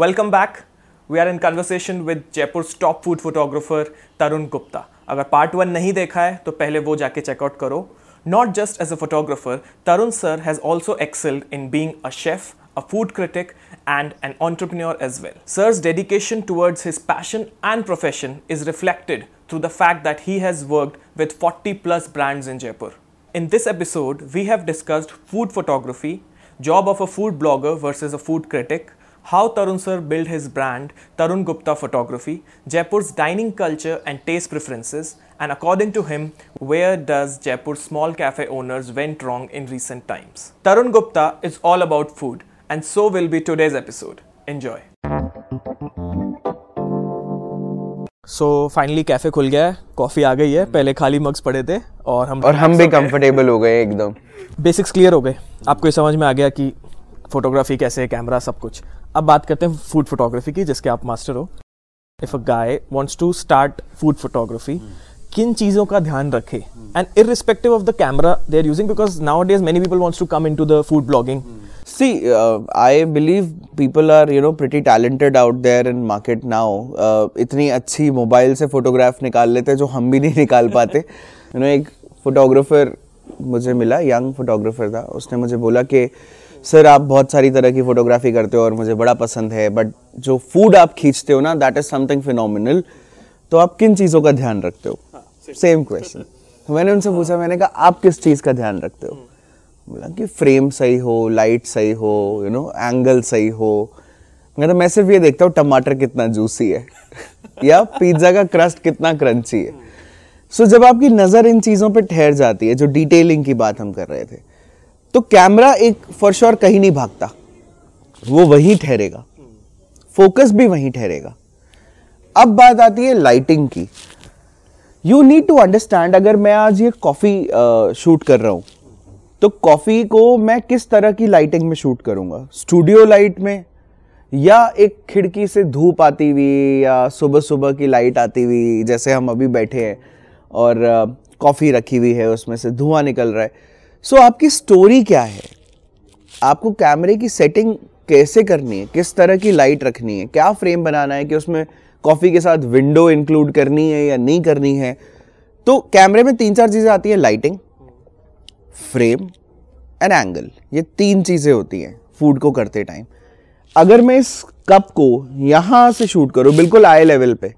Welcome back. We are in conversation with Jaipur's top food photographer Tarun Gupta. अगर part one नहीं देखा है तो पहले वो जाके चेकआउट करो Not just as a photographer, Tarun sir has also excelled in being a chef, a food critic, and an entrepreneur as well. Sir's dedication towards his passion and profession is reflected through the fact that he has worked with 40 plus brands in Jaipur. In this episode, we have discussed food photography, job of a food blogger versus a food critic, how Tarun sir built his brand Tarun Gupta Photography, Jaipur's dining culture and taste preferences, and according to him, where does Jaipur's small cafe owners went wrong in recent times. Tarun Gupta is all about food, and so will be today's episode. Enjoy. So finally cafe खुल गया है coffee आ गई है पहले खाली mugs पड़े थे और हम और हम भी कंफर्टेबल हो गए एकदम बेसिक्स क्लियर हो गए आपको ये समझ में आ गया कि फोटोग्राफी कैसे है कैमरा सब कुछ अब बात करते हैं फूड फोटोग्राफी की जिसके आप मास्टर हो if a guy wants to start food photography किन चीज़ों का ध्यान रखे and in respective of the camera they are using because nowadays many people wants to come into the food blogging see I believe people are you know pretty talented out there in market now इतनी अच्छी mobile से photograph निकाल लेते हैं जो हम भी नहीं निकाल पाते यू नो एक फोटोग्राफर मुझे मिला यंग फोटोग्राफर था उसने मुझे बोला कि सर आप बहुत सारी तरह की फ़ोटोग्राफी करते हो और मुझे बड़ा पसंद है बट जो फूड आप खींचते हो ना दैट इज़ समथिंग फिनोमिनल तो आप किन चीज़ों का ध्यान रखते हो सेम हाँ, क्वेश्चन तो मैंने उनसे पूछा हाँ. मैंने कहा आप किस चीज़ का ध्यान रखते हो हम्म. बोला कि फ्रेम सही हो लाइट सही हो यू नो एंगल सही हो मैं तो मैं सिर्फ ये देखता हूँ टमाटर कितना जूसी है या पिज्ज़ा का क्रस्ट कितना क्रंची है सो so, जब आपकी नज़र इन चीज़ों पर ठहर जाती है जो डिटेलिंग की बात हम कर रहे थे तो कैमरा एक फॉर श्योर कहीं नहीं भागता वो वहीं ठहरेगा फोकस भी वहीं ठहरेगा अब बात आती है लाइटिंग की यू नीड टू अंडरस्टैंड अगर मैं आज ये कॉफ़ी शूट कर रहा हूं तो कॉफ़ी को मैं किस तरह की लाइटिंग में शूट करूंगा स्टूडियो लाइट में या एक खिड़की से धूप आती हुई या सुबह सुबह की लाइट आती हुई जैसे हम अभी बैठे हैं और कॉफ़ी रखी हुई है उसमें से धुआं निकल रहा है सो so, आपकी स्टोरी क्या है आपको कैमरे की सेटिंग कैसे करनी है किस तरह की लाइट रखनी है क्या फ्रेम बनाना है कि उसमें कॉफ़ी के साथ विंडो इंक्लूड करनी है या नहीं करनी है तो कैमरे में तीन चार चीज़ें आती है लाइटिंग फ्रेम एंड एंगल ये तीन चीज़ें होती हैं फूड को करते टाइम अगर मैं इस कप को यहाँ से शूट करूँ बिल्कुल आई लेवल पे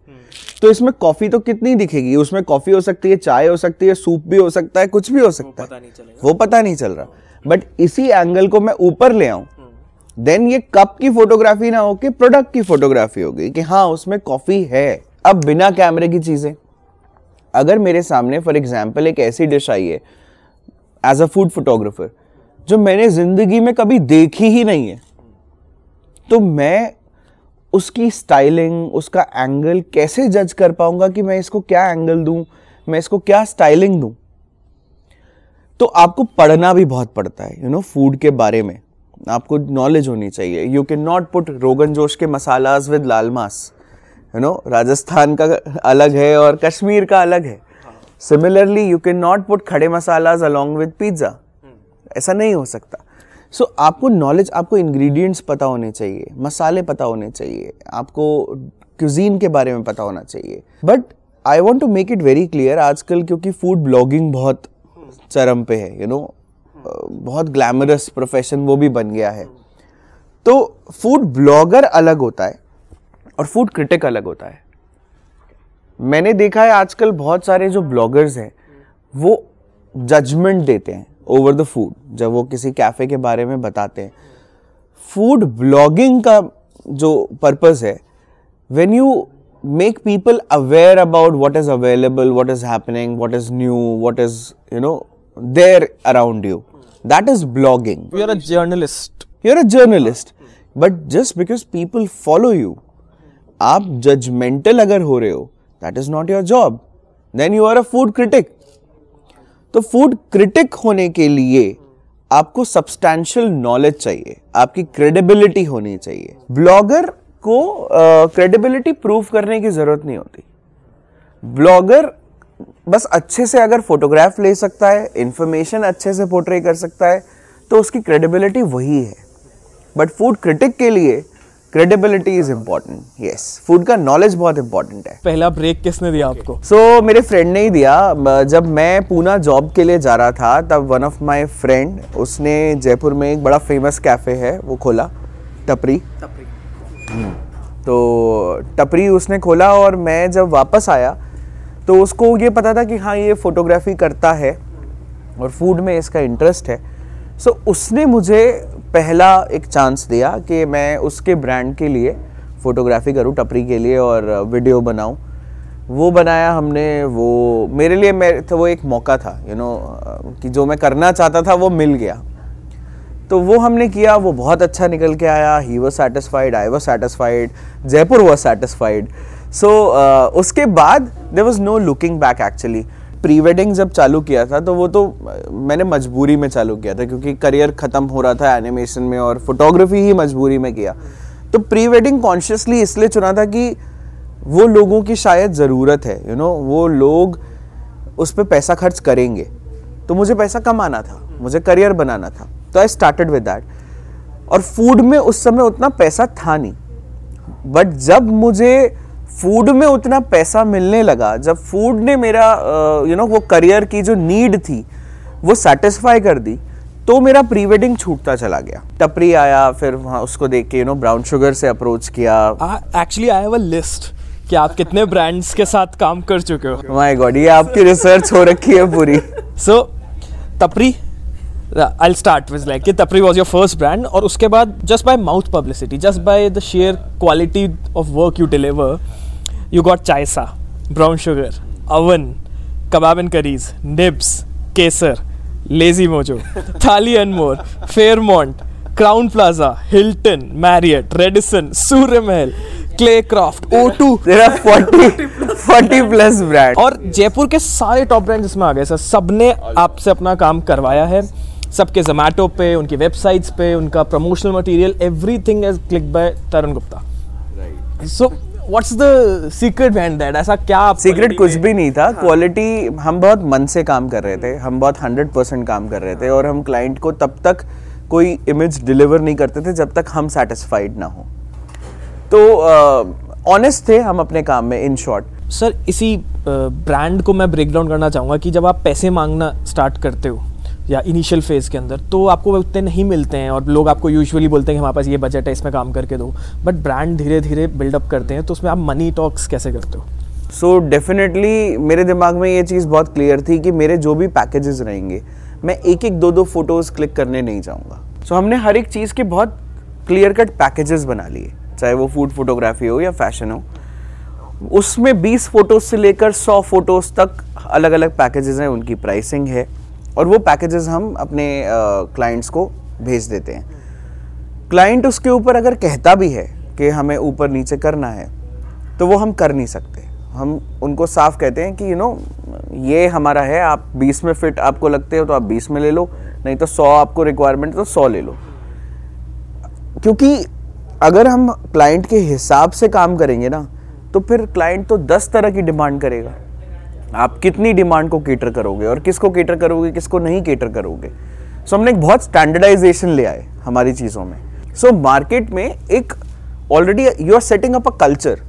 तो इसमें कॉफी तो कितनी दिखेगी उसमें कॉफी हो सकती है चाय हो सकती है सूप भी हो सकता है कुछ भी हो सकता है वो पता नहीं चल रहा बट इसी एंगल को मैं ऊपर ले आऊं देन हम्म। ये कप की फोटोग्राफी ना होके प्रोडक्ट की फोटोग्राफी हो गई कि हाँ उसमें कॉफी है अब बिना कैमरे की चीजें अगर मेरे सामने फॉर एग्जाम्पल एक ऐसी डिश आई है एज अ फूड फोटोग्राफर जो मैंने जिंदगी में कभी देखी ही नहीं है तो मैं उसकी स्टाइलिंग उसका एंगल कैसे जज कर पाऊंगा कि मैं इसको क्या एंगल दूं मैं इसको क्या स्टाइलिंग दूं तो आपको पढ़ना भी बहुत पड़ता है यू नो फूड के बारे में आपको नॉलेज होनी चाहिए you can not put rogan josh के masalas with laal maas you know Rajasthan का अलग है और कश्मीर का अलग है similarly you can not put khade masalas along with pizza ऐसा नहीं हो सकता सो so, आपको नॉलेज आपको इंग्रेडिएंट्स पता होने चाहिए मसाले पता होने चाहिए आपको क्यूजीन के बारे में पता होना चाहिए but I want to make it very clear आजकल क्योंकि फूड ब्लॉगिंग बहुत चरम पे है यू you नो know, बहुत ग्लैमरस प्रोफेशन वो भी बन गया है तो फूड ब्लॉगर अलग होता है और फूड क्रिटिक अलग होता है मैंने देखा है आजकल बहुत सारे जो ब्लॉगर्स हैं वो जजमेंट देते हैं ओवर द फूड जब वो किसी कैफे के बारे में बताते हैं फूड ब्लॉगिंग का जो पर्पज है when you make people aware about what is available what is happening what is new what is you know there around you that is blogging you are a journalist you are a journalist but just because people follow you आप judgemental अगर हो रहे हो that is not your job then you are a food critic तो food critic होने के लिए आपको सब्सटैंशियल नॉलेज चाहिए आपकी क्रेडिबिलिटी होनी चाहिए ब्लॉगर को क्रेडिबिलिटी uh, प्रूफ करने की जरूरत नहीं होती ब्लॉगर बस अच्छे से अगर फोटोग्राफ ले सकता है इंफॉर्मेशन अच्छे से पोर्ट्रे कर सकता है तो उसकी क्रेडिबिलिटी वही है बट फूड क्रिटिक के लिए credibility is important yes food का नॉलेज बहुत इंपॉर्टेंट है पहला ब्रेक किसने दिया आपको सो so, मेरे फ्रेंड ने ही दिया जब मैं पूना जॉब के लिए जा रहा था तब वन ऑफ माई फ्रेंड उसने जयपुर में एक बड़ा फेमस कैफ़े है वो खोला टपरी टपरी हम्म, तो टपरी उसने खोला और मैं जब वापस आया तो उसको ये पता था कि हाँ ये फ़ोटोग्राफी करता है और फूड में इसका इंटरेस्ट है सो so, उसने मुझे पहला एक चांस दिया कि मैं उसके ब्रांड के लिए फ़ोटोग्राफी करूँ टपरी के लिए और वीडियो बनाऊँ वो बनाया हमने वो मेरे लिए मेरे तो वो एक मौका था यू you नो know, कि जो मैं करना चाहता था वो मिल गया तो वो हमने किया वो बहुत अच्छा निकल के आया ही was satisfied I was satisfied Jaipur was satisfied so उसके बाद there was no looking back actually pre wedding जब चालू किया था तो वो तो मैंने मजबूरी में चालू किया था क्योंकि करियर ख़त्म हो रहा था एनिमेशन में और फोटोग्राफी ही मजबूरी में किया तो प्री वेडिंग कॉन्शियसली इसलिए चुना था कि वो लोगों की शायद ज़रूरत है यू you नो know, वो लोग उस पर पैसा खर्च करेंगे तो मुझे पैसा कमाना था मुझे करियर बनाना था तो आई स्टार्टेड विद डैट और फूड में उस समय उतना पैसा था नहीं बट जब मुझे फूड में उतना पैसा मिलने लगा जब फूड ने मेरा यू नो वो करियर की जो नीड थी वो सेटिस्फाई कर दी तो मेरा प्री वेडिंग छूटता चला गया टपरी आया फिर वहाँ उसको देख के यू नो ब्राउन शुगर से अप्रोच किया actually I have a list कि आप कितने ब्रांड्स के साथ काम कर चुके हो माय गॉड ये आपकी रिसर्च हो रखी है पूरी so so, Tapri I start Vij like कि Tapri was your first brand और उसके बाद just by mouth publicity just by the sheer quality of work you deliver you got Chaisa Brown Sugar Oven Kabab and Curries Nibs Kesar Lazy Mojo Thali and More Mont Crowne Plaza Hilton Marriott Radisson Surya Mahal Clay Craft O two forty plus brand और जयपुर के सारे top brand जिसमें आ गए sir सबने आपसे अपना काम करवाया है सबके जोमेटो पे उनकी वेबसाइट्स पे उनका promotional material everything is click by Tarun Gupta so what's the secret behind that ऐसा क्या सीक्रेट कुछ भी नहीं था क्वालिटी हाँ. हम बहुत मन से काम कर रहे थे हम बहुत हंड्रेड परसेंट काम कर रहे थे हाँ। और हम क्लाइंट को तब तक कोई इमेज डिलीवर नहीं करते थे जब तक हम सेटिस्फाइड ना हो तो ऑनेस्ट uh, थे हम अपने काम में इन शॉर्ट सर इसी ब्रांड uh, को मैं ब्रेक डाउन करना चाहूँगा कि जब आप पैसे मांगना स्टार्ट करते हो या इनिशियल फेज़ के अंदर तो आपको उतने नहीं मिलते हैं और लोग आपको यूजुअली बोलते हैं कि हमारे पास ये बजट है इसमें काम करके दो बट ब्रांड धीरे धीरे बिल्डअप करते हैं तो उसमें आप मनी टॉक्स कैसे करते हो सो so, डेफिनेटली मेरे दिमाग में ये चीज़ बहुत क्लियर थी कि मेरे जो भी पैकेजेस रहेंगे मैं एक एक दो दो फोटोज़ क्लिक करने नहीं जाऊँगा सो so, हमने हर एक चीज़ के बहुत क्लियर कट पैकेजेस बना लिए चाहे वो फूड फोटोग्राफी हो या फैशन हो उसमें 20 फोटोज से लेकर 100 फोटोज तक अलग अलग पैकेजेस हैं उनकी प्राइसिंग है और वो पैकेजेस हम अपने क्लाइंट्स को भेज देते हैं क्लाइंट उसके ऊपर अगर कहता भी है कि हमें ऊपर नीचे करना है तो वो हम कर नहीं सकते हम उनको साफ कहते हैं कि यू you नो know, ये हमारा है आप 20 में फिट आपको लगते हो तो आप 20 में ले लो नहीं तो 100 आपको रिक्वायरमेंट तो 100 ले लो क्योंकि अगर हम क्लाइंट के हिसाब से काम करेंगे ना तो फिर क्लाइंट तो 10 तरह की डिमांड करेगा आप कितनी डिमांड को केटर करोगे और किसको केटर करोगे किसको नहीं केटर करोगे सो so, हमने एक बहुत स्टैंडर्डाइजेशन ले आए हमारी चीज़ों में सो so, मार्केट में एक already you are setting up a culture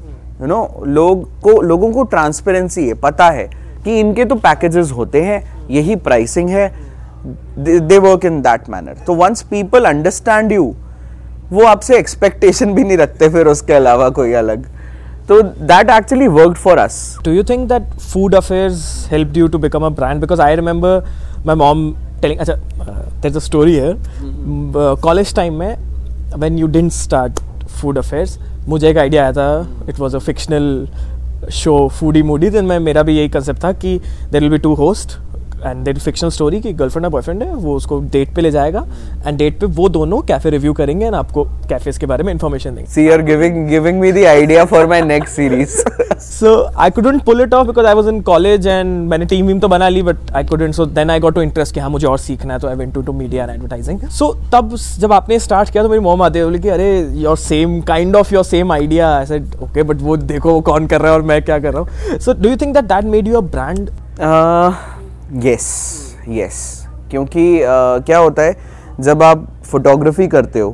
you know लोग को लोगों को ट्रांसपेरेंसी है पता है कि इनके तो पैकेजेस होते हैं यही प्राइसिंग है they work in that manner तो वंस पीपल अंडरस्टैंड यू वो आपसे एक्सपेक्टेशन भी नहीं रखते फिर उसके अलावा कोई अलग तो that actually work for us do you think that Food Affairs help you to become a brand because I remember my mom telling अच्छा अ स्टोरी है कॉलेज टाइम में when you didn't start Food Affairs मुझे एक idea आया था it was a fictional show Foodie Moody दिन में मेरा भी यही कंसेप्ट था कि there will be two host and there fictional story कि गर्लफ्रेंड और बॉयफ्रेंड है वो उसको डेट पे ले जाएगा एंड डेट पे वो दोनों कैफे रिव्यू करेंगे एंड आपको कैफेज के बारे में इन्फॉर्मेशन देंगे see are giving giving me the idea for my next series so I couldn't pull it off because I was in college and मैंने टीम वीम तो बना ली but I couldn't so then I got to interest कि हाँ मुझे और सीखना है तो I went to to media and advertising so तब जब आपने स्टार्ट किया तो मेरी मोम आते बोले कि अरे your same kind of your same idea ऐसे ओके बट वो देखो वो कौन कर रहा है और मैं क्या कर रहा हूँ so do you think that that made you uh brand yes yes क्योंकि क्या होता है जब आप फोटोग्राफी करते हो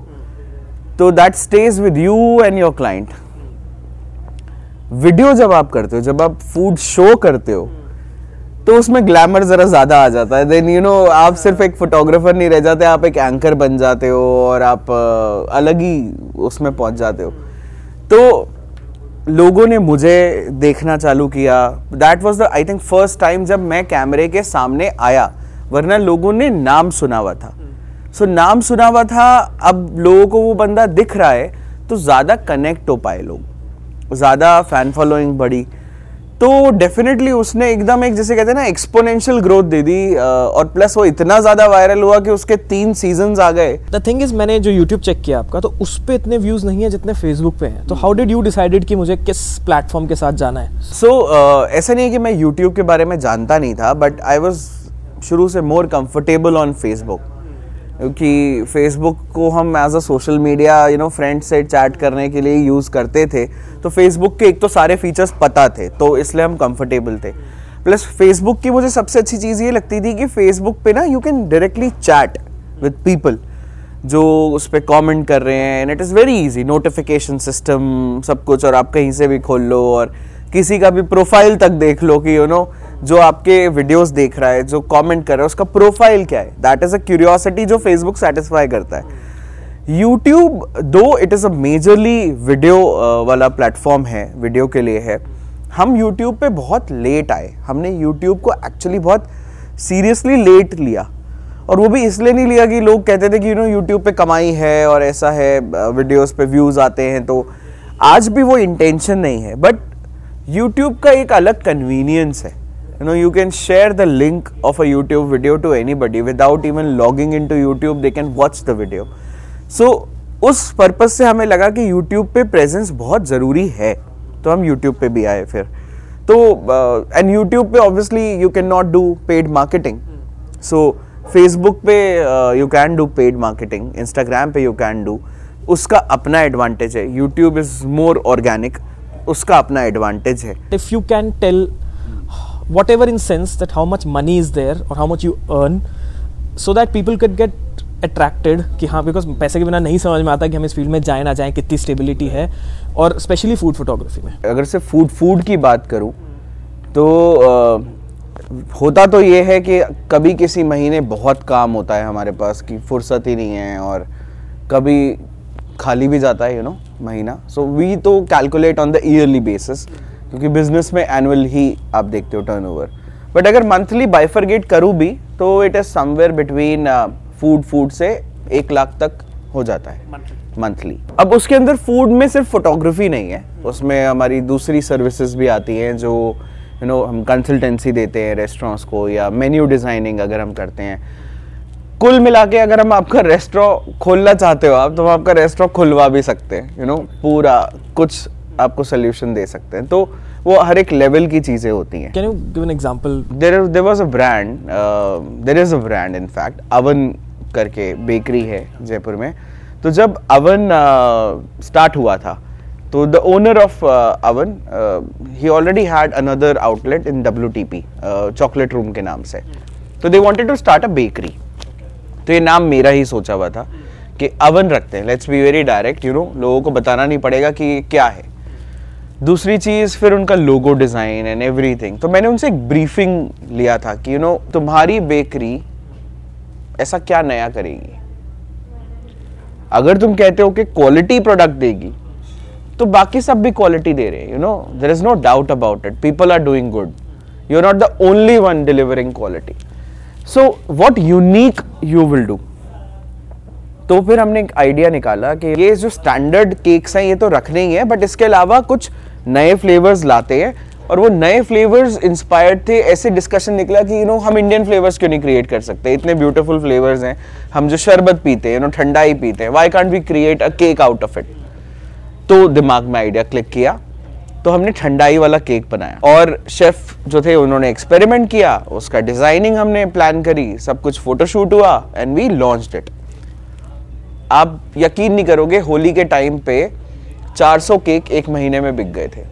तो that stage with you and your client video जब आप करते हो जब आप फूड शो करते हो तो उसमें ग्लैमर ज़रा ज़्यादा आ जाता है देन यू नो आप सिर्फ एक फोटोग्राफर नहीं रह जाते आप एक एंकर बन जाते हो और आप अलग ही उसमें पहुंच जाते हो तो लोगों ने मुझे देखना चालू किया that was the I think first time जब मैं कैमरे के सामने आया वरना लोगों ने नाम सुना हुआ था सो so, नाम सुना हुआ था अब लोगों को वो बंदा दिख रहा है तो ज़्यादा कनेक्ट हो पाए लोग ज़्यादा फैन फॉलोइंग बढ़ी तो डेफिनेटली उसने एकदम एक जैसे कहते हैं ना एक्सपोनेंशियल ग्रोथ दे दी और प्लस वो इतना ज्यादा वायरल हुआ कि उसके तीन सीजन आ गए द थिंग इज मैंने जो यूट्यूब चेक किया आपका तो उस पर इतने व्यूज नहीं है जितने फेसबुक पे हैं तो हाउ डिड यू डिसाइडेड कि मुझे किस प्लेटफॉर्म के साथ जाना है सो so, uh, ऐसा नहीं है कि मैं यूट्यूब के बारे में जानता नहीं था बट आई वॉज शुरू से मोर कंफर्टेबल ऑन फेसबुक कि फेसबुक को हम as a social media you know friend से चैट करने के लिए यूज़ करते थे तो फेसबुक के एक तो सारे फीचर्स पता थे तो इसलिए हम कंफर्टेबल थे प्लस फेसबुक की मुझे सबसे अच्छी चीज़ ये लगती थी कि फेसबुक पे ना you can directly chat with people जो उस पर कॉमेंट कर रहे हैं and it is very easy notification system सब कुछ और आप कहीं से भी खोल लो और किसी का भी प्रोफाइल तक देख लो कि यू you नो know, जो आपके वीडियोस देख रहा है जो कमेंट कर रहा है उसका प्रोफाइल क्या है दैट इज अ क्यूरियोसिटी जो फेसबुक सेटिस्फाई करता है YouTube though it is a majorly video वाला प्लेटफॉर्म है वीडियो के लिए है हम यूट्यूब पे बहुत लेट आए हमने यूट्यूब को एक्चुअली बहुत सीरियसली लेट लिया और वो भी इसलिए नहीं लिया कि लोग कहते थे कि यू नो यूट्यूब पे कमाई है और ऐसा है वीडियोस uh, पे व्यूज़ आते हैं तो आज भी वो इंटेंशन नहीं है बट यूट्यूब का एक अलग कन्वीनियंस है you know you can share the link of a YouTube video to anybody without even logging in to YouTube they can watch the video so उस पर्पज से हमें लगा कि यूट्यूब पे प्रेजेंस बहुत ज़रूरी है तो हम यूट्यूब पे भी आए फिर तो एंड uh, यूट्यूब पे obviously you can not do paid marketing so Facebook पे you can do paid marketing Instagram पे यू कैन डू उसका अपना एडवांटेज है यूट्यूब इज़ मोर ऑर्गेनिक उसका अपना एडवांटेज है if you can tell ever in sense that how much money is there और how much you earn so that people could get attracted कि हाँ because पैसे के बिना नहीं समझ में आता कि हम इस फील्ड में जाए ना जाए कितनी स्टेबिलिटी है और स्पेशली फूड फोटोग्राफी में अगर से फूड फूड की बात करूँ तो आ, होता तो ये है कि कभी किसी महीने बहुत काम होता है हमारे पास कि फुर्सत ही नहीं है और कभी खाली भी जाता है यू you नो know, महीना सो वी तो calculate on the yearly basis क्योंकि बिजनेस में एनुअल ही आप देखते हो टर्नओवर बट अगर मंथली बाइफरगेट करूँ भी तो it is somewhere between food food से एक लाख तक हो जाता है मंथली अब उसके अंदर फूड में सिर्फ फोटोग्राफी नहीं है उसमें हमारी दूसरी सर्विसेज भी आती हैं जो यू you नो know, हम कंसल्टेंसी देते हैं रेस्टोरेंट्स को या मेन्यू डिज़ाइनिंग अगर हम करते हैं कुल मिला के अगर हम आपका रेस्टोरों खोलना चाहते हो आप तो हम आपका रेस्टोरों खुलवा भी सकते हैं यू नो पूरा कुछ आपको सोल्यूशन दे सकते हैं तो वो हर एक लेवल की चीज़ें होती हैं can you give an example there there was a brand there is a brand fact Oven करके बेकरी है जयपुर में तो जब अवन स्टार्ट uh, हुआ था तो the owner of Oven he already had another outlet in W T P Chocolate Room के नाम से तो they wanted to start a bakery तो ये नाम मेरा ही सोचा हुआ था कि अवन रखते हैं let's be very direct you know लोगों को बताना नहीं पड़ेगा कि क्या है दूसरी चीज़ फिर उनका लोगो डिज़ाइन एंड एवरीथिंग तो मैंने उनसे एक ब्रीफिंग लिया था कि यू you नो know, तुम्हारी बेकरी ऐसा क्या नया करेगी अगर तुम कहते हो कि क्वालिटी प्रोडक्ट देगी तो बाकी सब भी क्वालिटी दे रहे हैं you know there is no doubt about it people are doing good you are not the only one delivering quality so what unique you will do तो फिर हमने एक आइडिया निकाला कि ये जो स्टैंडर्ड केक्स हैं ये तो रखने ही हैं बट इसके अलावा कुछ नए फ्लेवर्स लाते हैं और वो नए फ्लेवर्स इंस्पायर्ड थे ऐसे डिस्कशन निकला कि यू नो हम इंडियन फ्लेवर्स क्यों नहीं क्रिएट कर सकते इतने ब्यूटीफुल फ्लेवर्स हैं हम जो शरबत पीते हैं यू नो ठंडा ही पीते हैं why can't we create a cake out of it तो दिमाग में आइडिया क्लिक किया तो हमने ठंडाई वाला केक बनाया और शेफ जो थे उन्होंने एक्सपेरिमेंट किया उसका डिजाइनिंग हमने प्लान करी सब कुछ फोटोशूट हुआ एंड वी लॉन्च इट आप यकीन नहीं करोगे होली के टाइम पे 400 केक एक महीने में बिक गए थे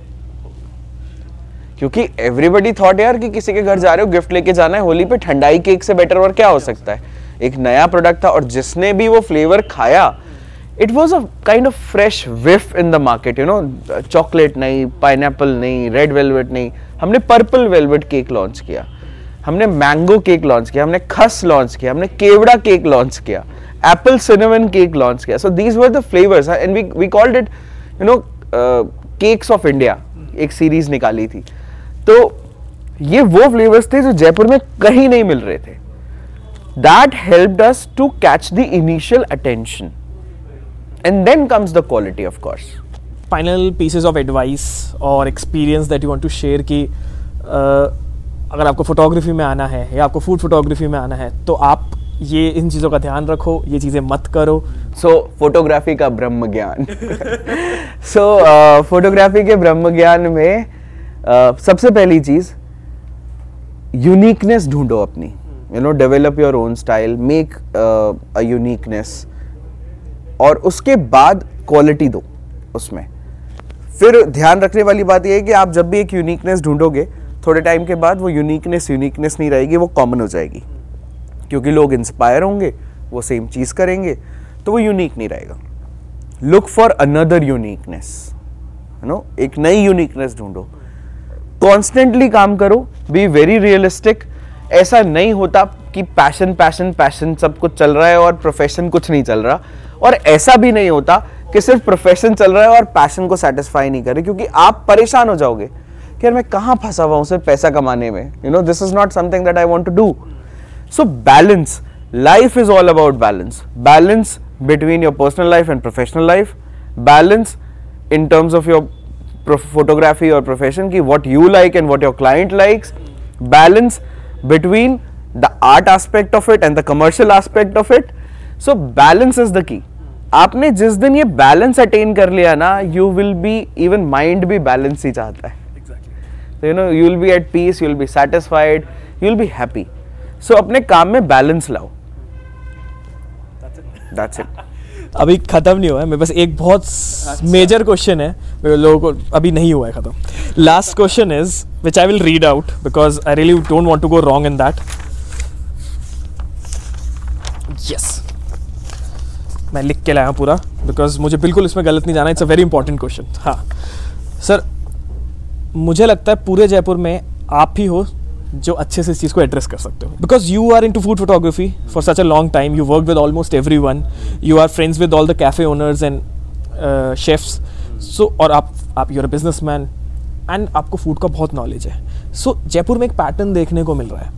क्योंकि एवरीबडी थॉट यार कि किसी के घर जा रहे हो गिफ्ट लेके जाना है होली पे ठंडाई केक से बेटर और क्या हो सकता है एक नया प्रोडक्ट था और जिसने भी वो फ्लेवर खाया it was a kind of fresh whiff in the market you know chocolate नहीं पाइन नहीं रेड वेलवेट नहीं हमने पर्पल वेलवेट केक लॉन्च किया हमने मैंगो केक लॉन्च किया हमने खस लॉन्च किया हमने केवड़ा केक लॉन्च किया एप्पल cinnamon केक लॉन्च किया so these were the flavors and we we called it you know uh, cakes of एक सीरीज निकाली थी तो ये वो फ्लेवर्स थे जो जयपुर में कहीं नहीं मिल रहे थे that help us to catch the initial attention and then comes the quality of course final pieces of advice और experience that you want to share कि uh, अगर आपको फोटोग्राफी में आना है या आपको फूड फोटोग्राफी में आना है तो आप ये इन चीज़ों का ध्यान रखो ये चीज़ें मत करो सो so, फोटोग्राफी का ब्रह्म ज्ञान सो फोटोग्राफी के ब्रह्म ज्ञान में uh, सबसे पहली चीज़ यूनिकनेस ढूंढो अपनी you know develop your own style make a uniqueness और उसके बाद क्वालिटी दो उसमें फिर ध्यान रखने वाली बात यह है कि आप जब भी एक यूनिकनेस ढूंढोगे थोड़े टाइम के बाद वो यूनिकनेस यूनिकनेस नहीं रहेगी वो कॉमन हो जाएगी क्योंकि लोग इंस्पायर होंगे वो सेम चीज़ करेंगे तो वो यूनिक नहीं रहेगा लुक फॉर अनदर यूनिकनेस है नो एक नई यूनिकनेस ढूंढो कॉन्स्टेंटली काम करो बी वेरी रियलिस्टिक ऐसा नहीं होता कि पैशन पैशन पैशन सब कुछ चल रहा है और प्रोफेशन कुछ नहीं चल रहा और ऐसा भी नहीं होता कि सिर्फ प्रोफेशन चल रहा है और पैशन को सेटिस्फाई नहीं कर रहे क्योंकि आप परेशान हो जाओगे कि यार मैं कहाँ फंसा हुआ हूँ सिर्फ पैसा कमाने में you know this is not something that I want to do so balance life is all about balance balance between your personal life and professional life balance in terms of your photography और profession की what you like and what your client likes balance between the art aspect of it and the commercial aspect of it so balance is the key आपने जिस दिन ये balance attain कर लिया ना you will be even mind भी balance ही चाहता है you know you will be at peace you will be satisfied you will be happy so so, अपने काम में बैलेंस लाओ दैट्स इट अभी ख़त्म नहीं हुआ है मेरे पास एक बहुत मेजर अच्छा। क्वेश्चन है मेरे लोगों को अभी नहीं हुआ है ख़त्म last question is which I will read out because I really don't want to go wrong in that yes मैं लिख के लाया पूरा बिकॉज मुझे बिल्कुल इसमें गलत नहीं जाना it's a very important question हाँ सर मुझे लगता है पूरे जयपुर में आप ही हो जो अच्छे से इस चीज़ को एड्रेस कर सकते हो because you are into food photography for such a long time you work with almost everyone you are friends with all the cafe owners and chefs so और आप आप यूर बिजनेस मैन एंड आपको food का बहुत knowledge है so so, Jaipur में एक pattern देखने को मिल रहा है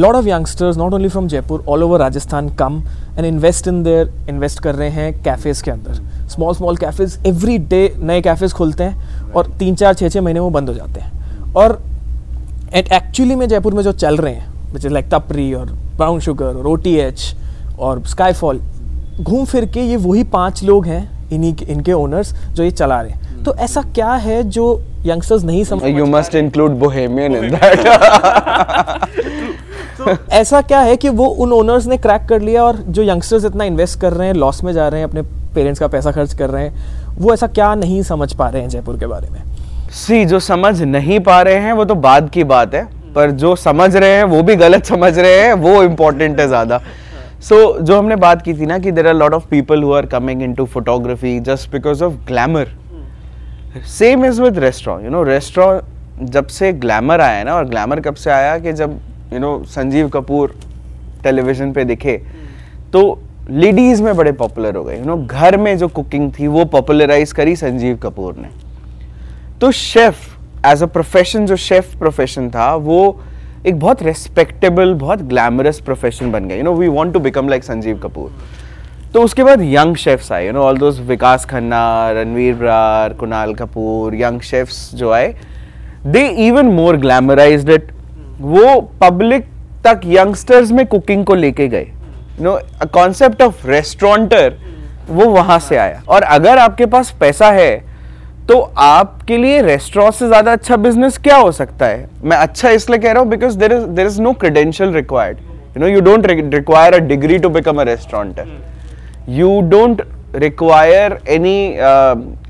lot of youngsters not only from Jaipur all over Rajasthan come and invest in there invest कर रहे हैं कैफ़ेज़ के अंदर small small cafes every day नए कैफ़ेज़ खुलते हैं और तीन चार छः छः महीने वो बंद हो जाते हैं और एट एक्चुअली में जयपुर में जो चल रहे हैं विच इज़ लाइक तपरी और ब्राउन शुगर और ओ और स्काईफॉल घूम फिर के ये वही पांच लोग हैं इन्हीं इनके ओनर्स जो ये चला रहे हैं तो ऐसा क्या है जो यंगस्टर्स नहीं समझ you must include bohemian in that ऐसा क्या है कि वो उन ओनर्स ने क्रैक कर लिया और जो यंगस्टर्स इतना इन्वेस्ट कर रहे हैं लॉस में जा रहे हैं अपने पेरेंट्स का पैसा खर्च कर रहे हैं वो ऐसा क्या नहीं समझ पा रहे हैं जयपुर के बारे में सी जो समझ नहीं पा रहे हैं वो तो बाद की बात है पर जो समझ रहे हैं वो भी गलत समझ रहे हैं वो इम्पोर्टेंट है ज़्यादा सो so, जो हमने बात की थी ना कि there are lot of people who are coming into photography just because of glamour same is with resto you know resto जब से ग्लैमर आया ना और ग्लैमर कब से आया कि जब you know Sanjeev Kapoor television पे दिखे तो लेडीज़ में बड़े पॉपुलर हो गए यू नो घर में जो कुकिंग थी वो पॉपुलराइज करी संजीव कपूर ने तो शेफ एज अ प्रोफेशन जो शेफ प्रोफेशन था वो एक बहुत रेस्पेक्टेबल बहुत ग्लैमरस प्रोफेशन बन गया you know we want to become like Sanjeev Kapoor तो उसके बाद यंग शेफ्स आए you know all those Vikas Khanna Ranveer Brar Kunal Kapoor young chefs जो आए they even more glamorize it वो पब्लिक तक यंगस्टर्स में कुकिंग को लेके गए you know concept of restaurateur वो वहाँ से आया और अगर आपके पास पैसा है तो आपके लिए रेस्टोरेंट से ज़्यादा अच्छा बिजनेस क्या हो सकता है मैं अच्छा इसलिए कह रहा हूँ because there is there is no credential required you know you don't require a degree to become a restaurateur you don't require any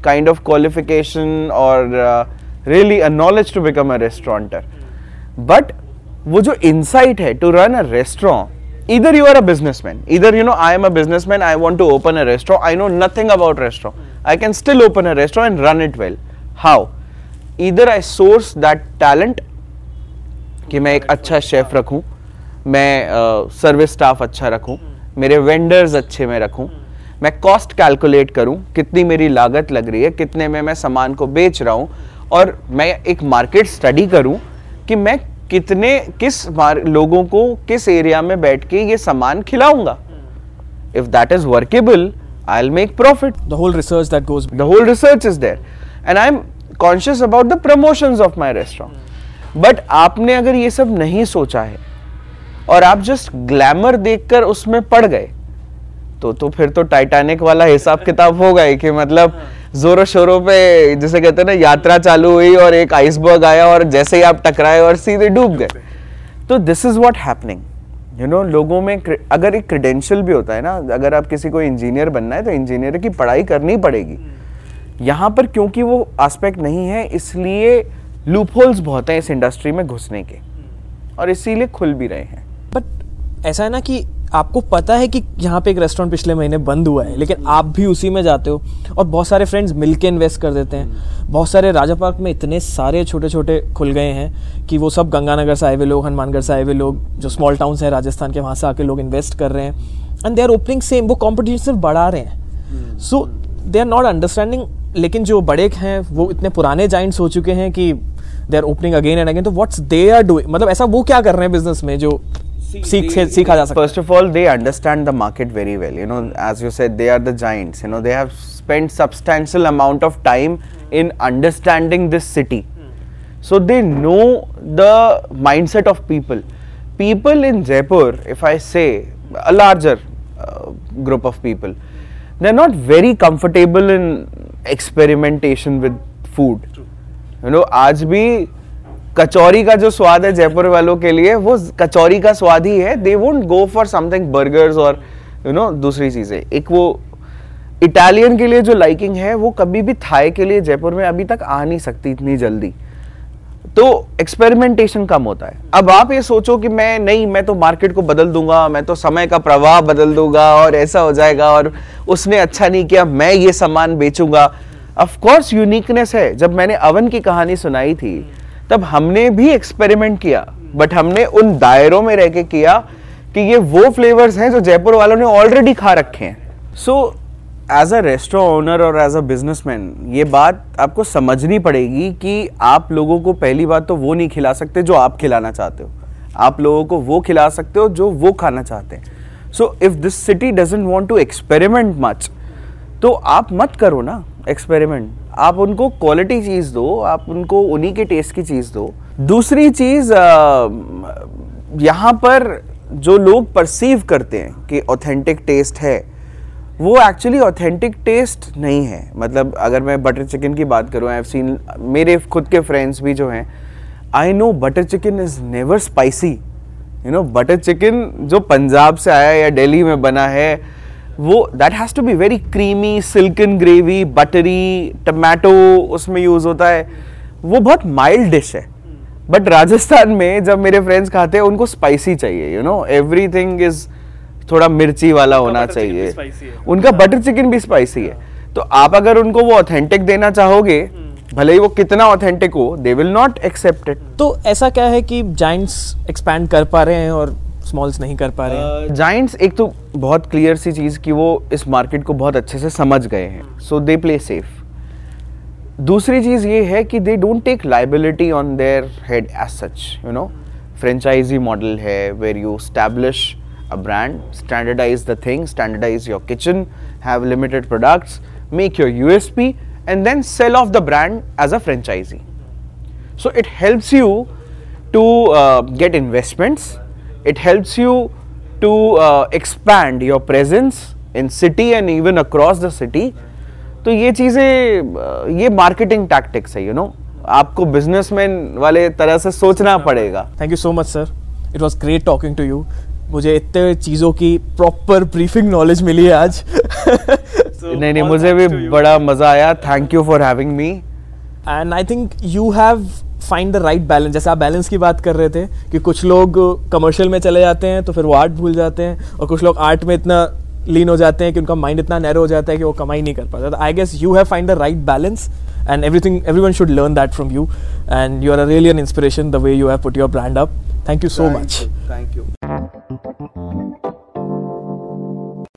kind of qualification और really a knowledge to become a restaurateur but वो जो insight है to run a restaurant either you are a businessman either you know i am a businessman i want to open a restaurant i know nothing about restaurant i can still open a restaurant and run it well how either i source that talent कि मैं एक अच्छा chef रखूं मैं service staff अच्छा रखूं मेरे vendors अच्छे में रखूं मैं कॉस्ट कैलकुलेट करूं कितनी मेरी लागत लग रही है कितने में मैं सामान को बेच रहा हूं और मैं एक मार्केट स्टडी करूं कि मैं कितने किस लोगों को किस एरिया में बैठ के ये सामान खिलाऊंगा if that is workable I will make profit the whole research that goes the whole research is there and I am conscious about the promotion of my restaurant but आपने अगर ये सब नहीं सोचा है और आप जस्ट ग्लैमर देखकर उसमें पड़ गए तो तो फिर तो टाइटैनिक वाला हिसाब किताब हो गई कि मतलब जोरों शोरों पे जैसे कहते हैं ना यात्रा चालू हुई और एक आइसबर्ग आया और जैसे ही आप टकराए और सीधे डूब गए तो this is what happening you know लोगों में अगर एक क्रिडेंशियल भी होता है ना अगर आप किसी को इंजीनियर बनना है तो इंजीनियर की पढ़ाई करनी पड़ेगी यहाँ पर क्योंकि वो एस्पेक्ट नहीं है इसलिए लूपहोल्स बहुत हैं इस इंडस्ट्री में घुसने के और इसीलिए खुल भी रहे हैं बट ऐसा है ना कि आपको पता है कि यहाँ पे एक रेस्टोरेंट पिछले महीने बंद हुआ है लेकिन आप भी उसी में जाते हो और बहुत सारे फ्रेंड्स मिल के इन्वेस्ट कर देते हैं बहुत सारे राजा पार्क में इतने सारे छोटे छोटे खुल गए हैं कि वो सब गंगानगर से आए हुए लोग हनुमानगढ़ से आए हुए लोग जो स्मॉल टाउन्स हैं राजस्थान के वहाँ से आके लोग इन्वेस्ट कर रहे हैं and they are opening same वो कॉम्पिटिशन सिर्फ बढ़ा रहे हैं so they are not understanding लेकिन जो बड़े हैं वो इतने पुराने जाइंट्स हो चुके हैं कि they are opening again and again तो व्हाट्स दे आर डूइंग मतलब ऐसा वो क्या कर रहे हैं बिजनेस में जो First of all, they understand the market very well. You know, as you said, they are the giants. You know, they have spent substantial amount of time in understanding this city. So they know the mindset of people. People in Jaipur, if I say a larger uh, group of people, they are not very comfortable in experimentation with food. You know, aaj bhi kachori का जो स्वाद है जयपुर वालों के लिए वो कचौरी का स्वाद ही है they won't go for something burgers और यू नो दूसरी चीज़ें एक वो इटालियन के लिए जो लाइकिंग है वो कभी भी थाई के लिए जयपुर में अभी तक आ नहीं सकती इतनी जल्दी तो एक्सपेरिमेंटेशन कम होता है अब आप ये सोचो कि मैं नहीं मैं तो मार्केट को बदल दूंगा मैं तो समय का प्रवाह बदल दूंगा और ऐसा हो जाएगा और उसने अच्छा नहीं किया मैं ये सामान बेचूंगा ऑफ कोर्स यूनिकनेस है जब मैंने अवन की कहानी सुनाई थी तब हमने भी एक्सपेरिमेंट किया बट हमने उन दायरों में रह के किया कि ये वो फ्लेवर्स हैं जो जयपुर वालों ने ऑलरेडी खा रखे हैं so as a resto owner और एज अ बिजनेसमैन ये बात आपको समझनी पड़ेगी कि आप लोगों को पहली बात तो वो नहीं खिला सकते जो आप खिलाना चाहते हो आप लोगों को वो खिला सकते हो जो वो खाना चाहते हैं so if this city doesn't want to experiment much तो आप मत करो ना एक्सपेरिमेंट आप उनको क्वालिटी चीज़ दो आप उनको उन्हीं के टेस्ट की चीज़ दो दूसरी चीज़ यहाँ पर जो लोग परसीव करते हैं कि ऑथेंटिक टेस्ट है वो एक्चुअली ऑथेंटिक टेस्ट नहीं है मतलब अगर मैं बटर चिकन की बात करूँ आई सीन मेरे खुद के फ्रेंड्स भी जो हैं I know butter chicken is never spicy you know butter chicken जो पंजाब से आया या दिल्ली में बना है वो that has to be very creamy silken gravy buttery tomato उसमें यूज़ होता है वो बहुत माइल्ड डिश है बट राजस्थान में जब मेरे फ्रेंड्स खाते हैं उनको स्पाइसी चाहिए you know everything is थोड़ा मिर्ची वाला होना चाहिए उनका बटर हाँ। चिकन भी स्पाइसी है तो आप अगर उनको वो ऑथेंटिक देना चाहोगे हम्म। भले ही वो कितना ऑथेंटिक हो they will not accept it तो ऐसा क्या है कि जाइंट्स एक्सपैंड कर पा रहे हैं और स्मॉल्स नहीं कर पा रहे जाइंट्स uh, एक तो बहुत क्लियर सी चीज़ कि वो इस मार्केट को बहुत अच्छे से समझ गए हैं सो दे प्ले सेफ दूसरी चीज़ ये है कि they don't take liability on their head as such you know franchisee model है where you establish a brand standardize the thing standardize your kitchen have limited products make your U S P and then sell off the brand as a franchisee so it helps you to get investments It helps you to uh, expand your presence in city and even across the city. तो ये चीज़ें uh, ये marketing tactics है you you no know? आपको businessman वाले तरह से सोचना पड़ेगा thank you so much sir it was great talking to you मुझे इतने चीज़ों की प्रॉपर ब्रीफिंग नॉलेज मिली है आज so, नहीं नहीं मुझे भी बड़ा मज़ा आया thank you for having me and I think you have find the right balance जैसे आप बैलेंस की बात कर रहे थे कि कुछ लोग कमर्शियल में चले जाते हैं तो फिर वो आर्ट भूल जाते हैं और कुछ लोग आर्ट में इतना लीन हो जाते हैं कि उनका माइंड इतना नैरो हो जाता है कि वो कमाई नहीं कर पाता तो I guess you have find the right balance and everything everyone should learn that from you and you are a really an inspiration the way you have put your brand up thank you so much thank you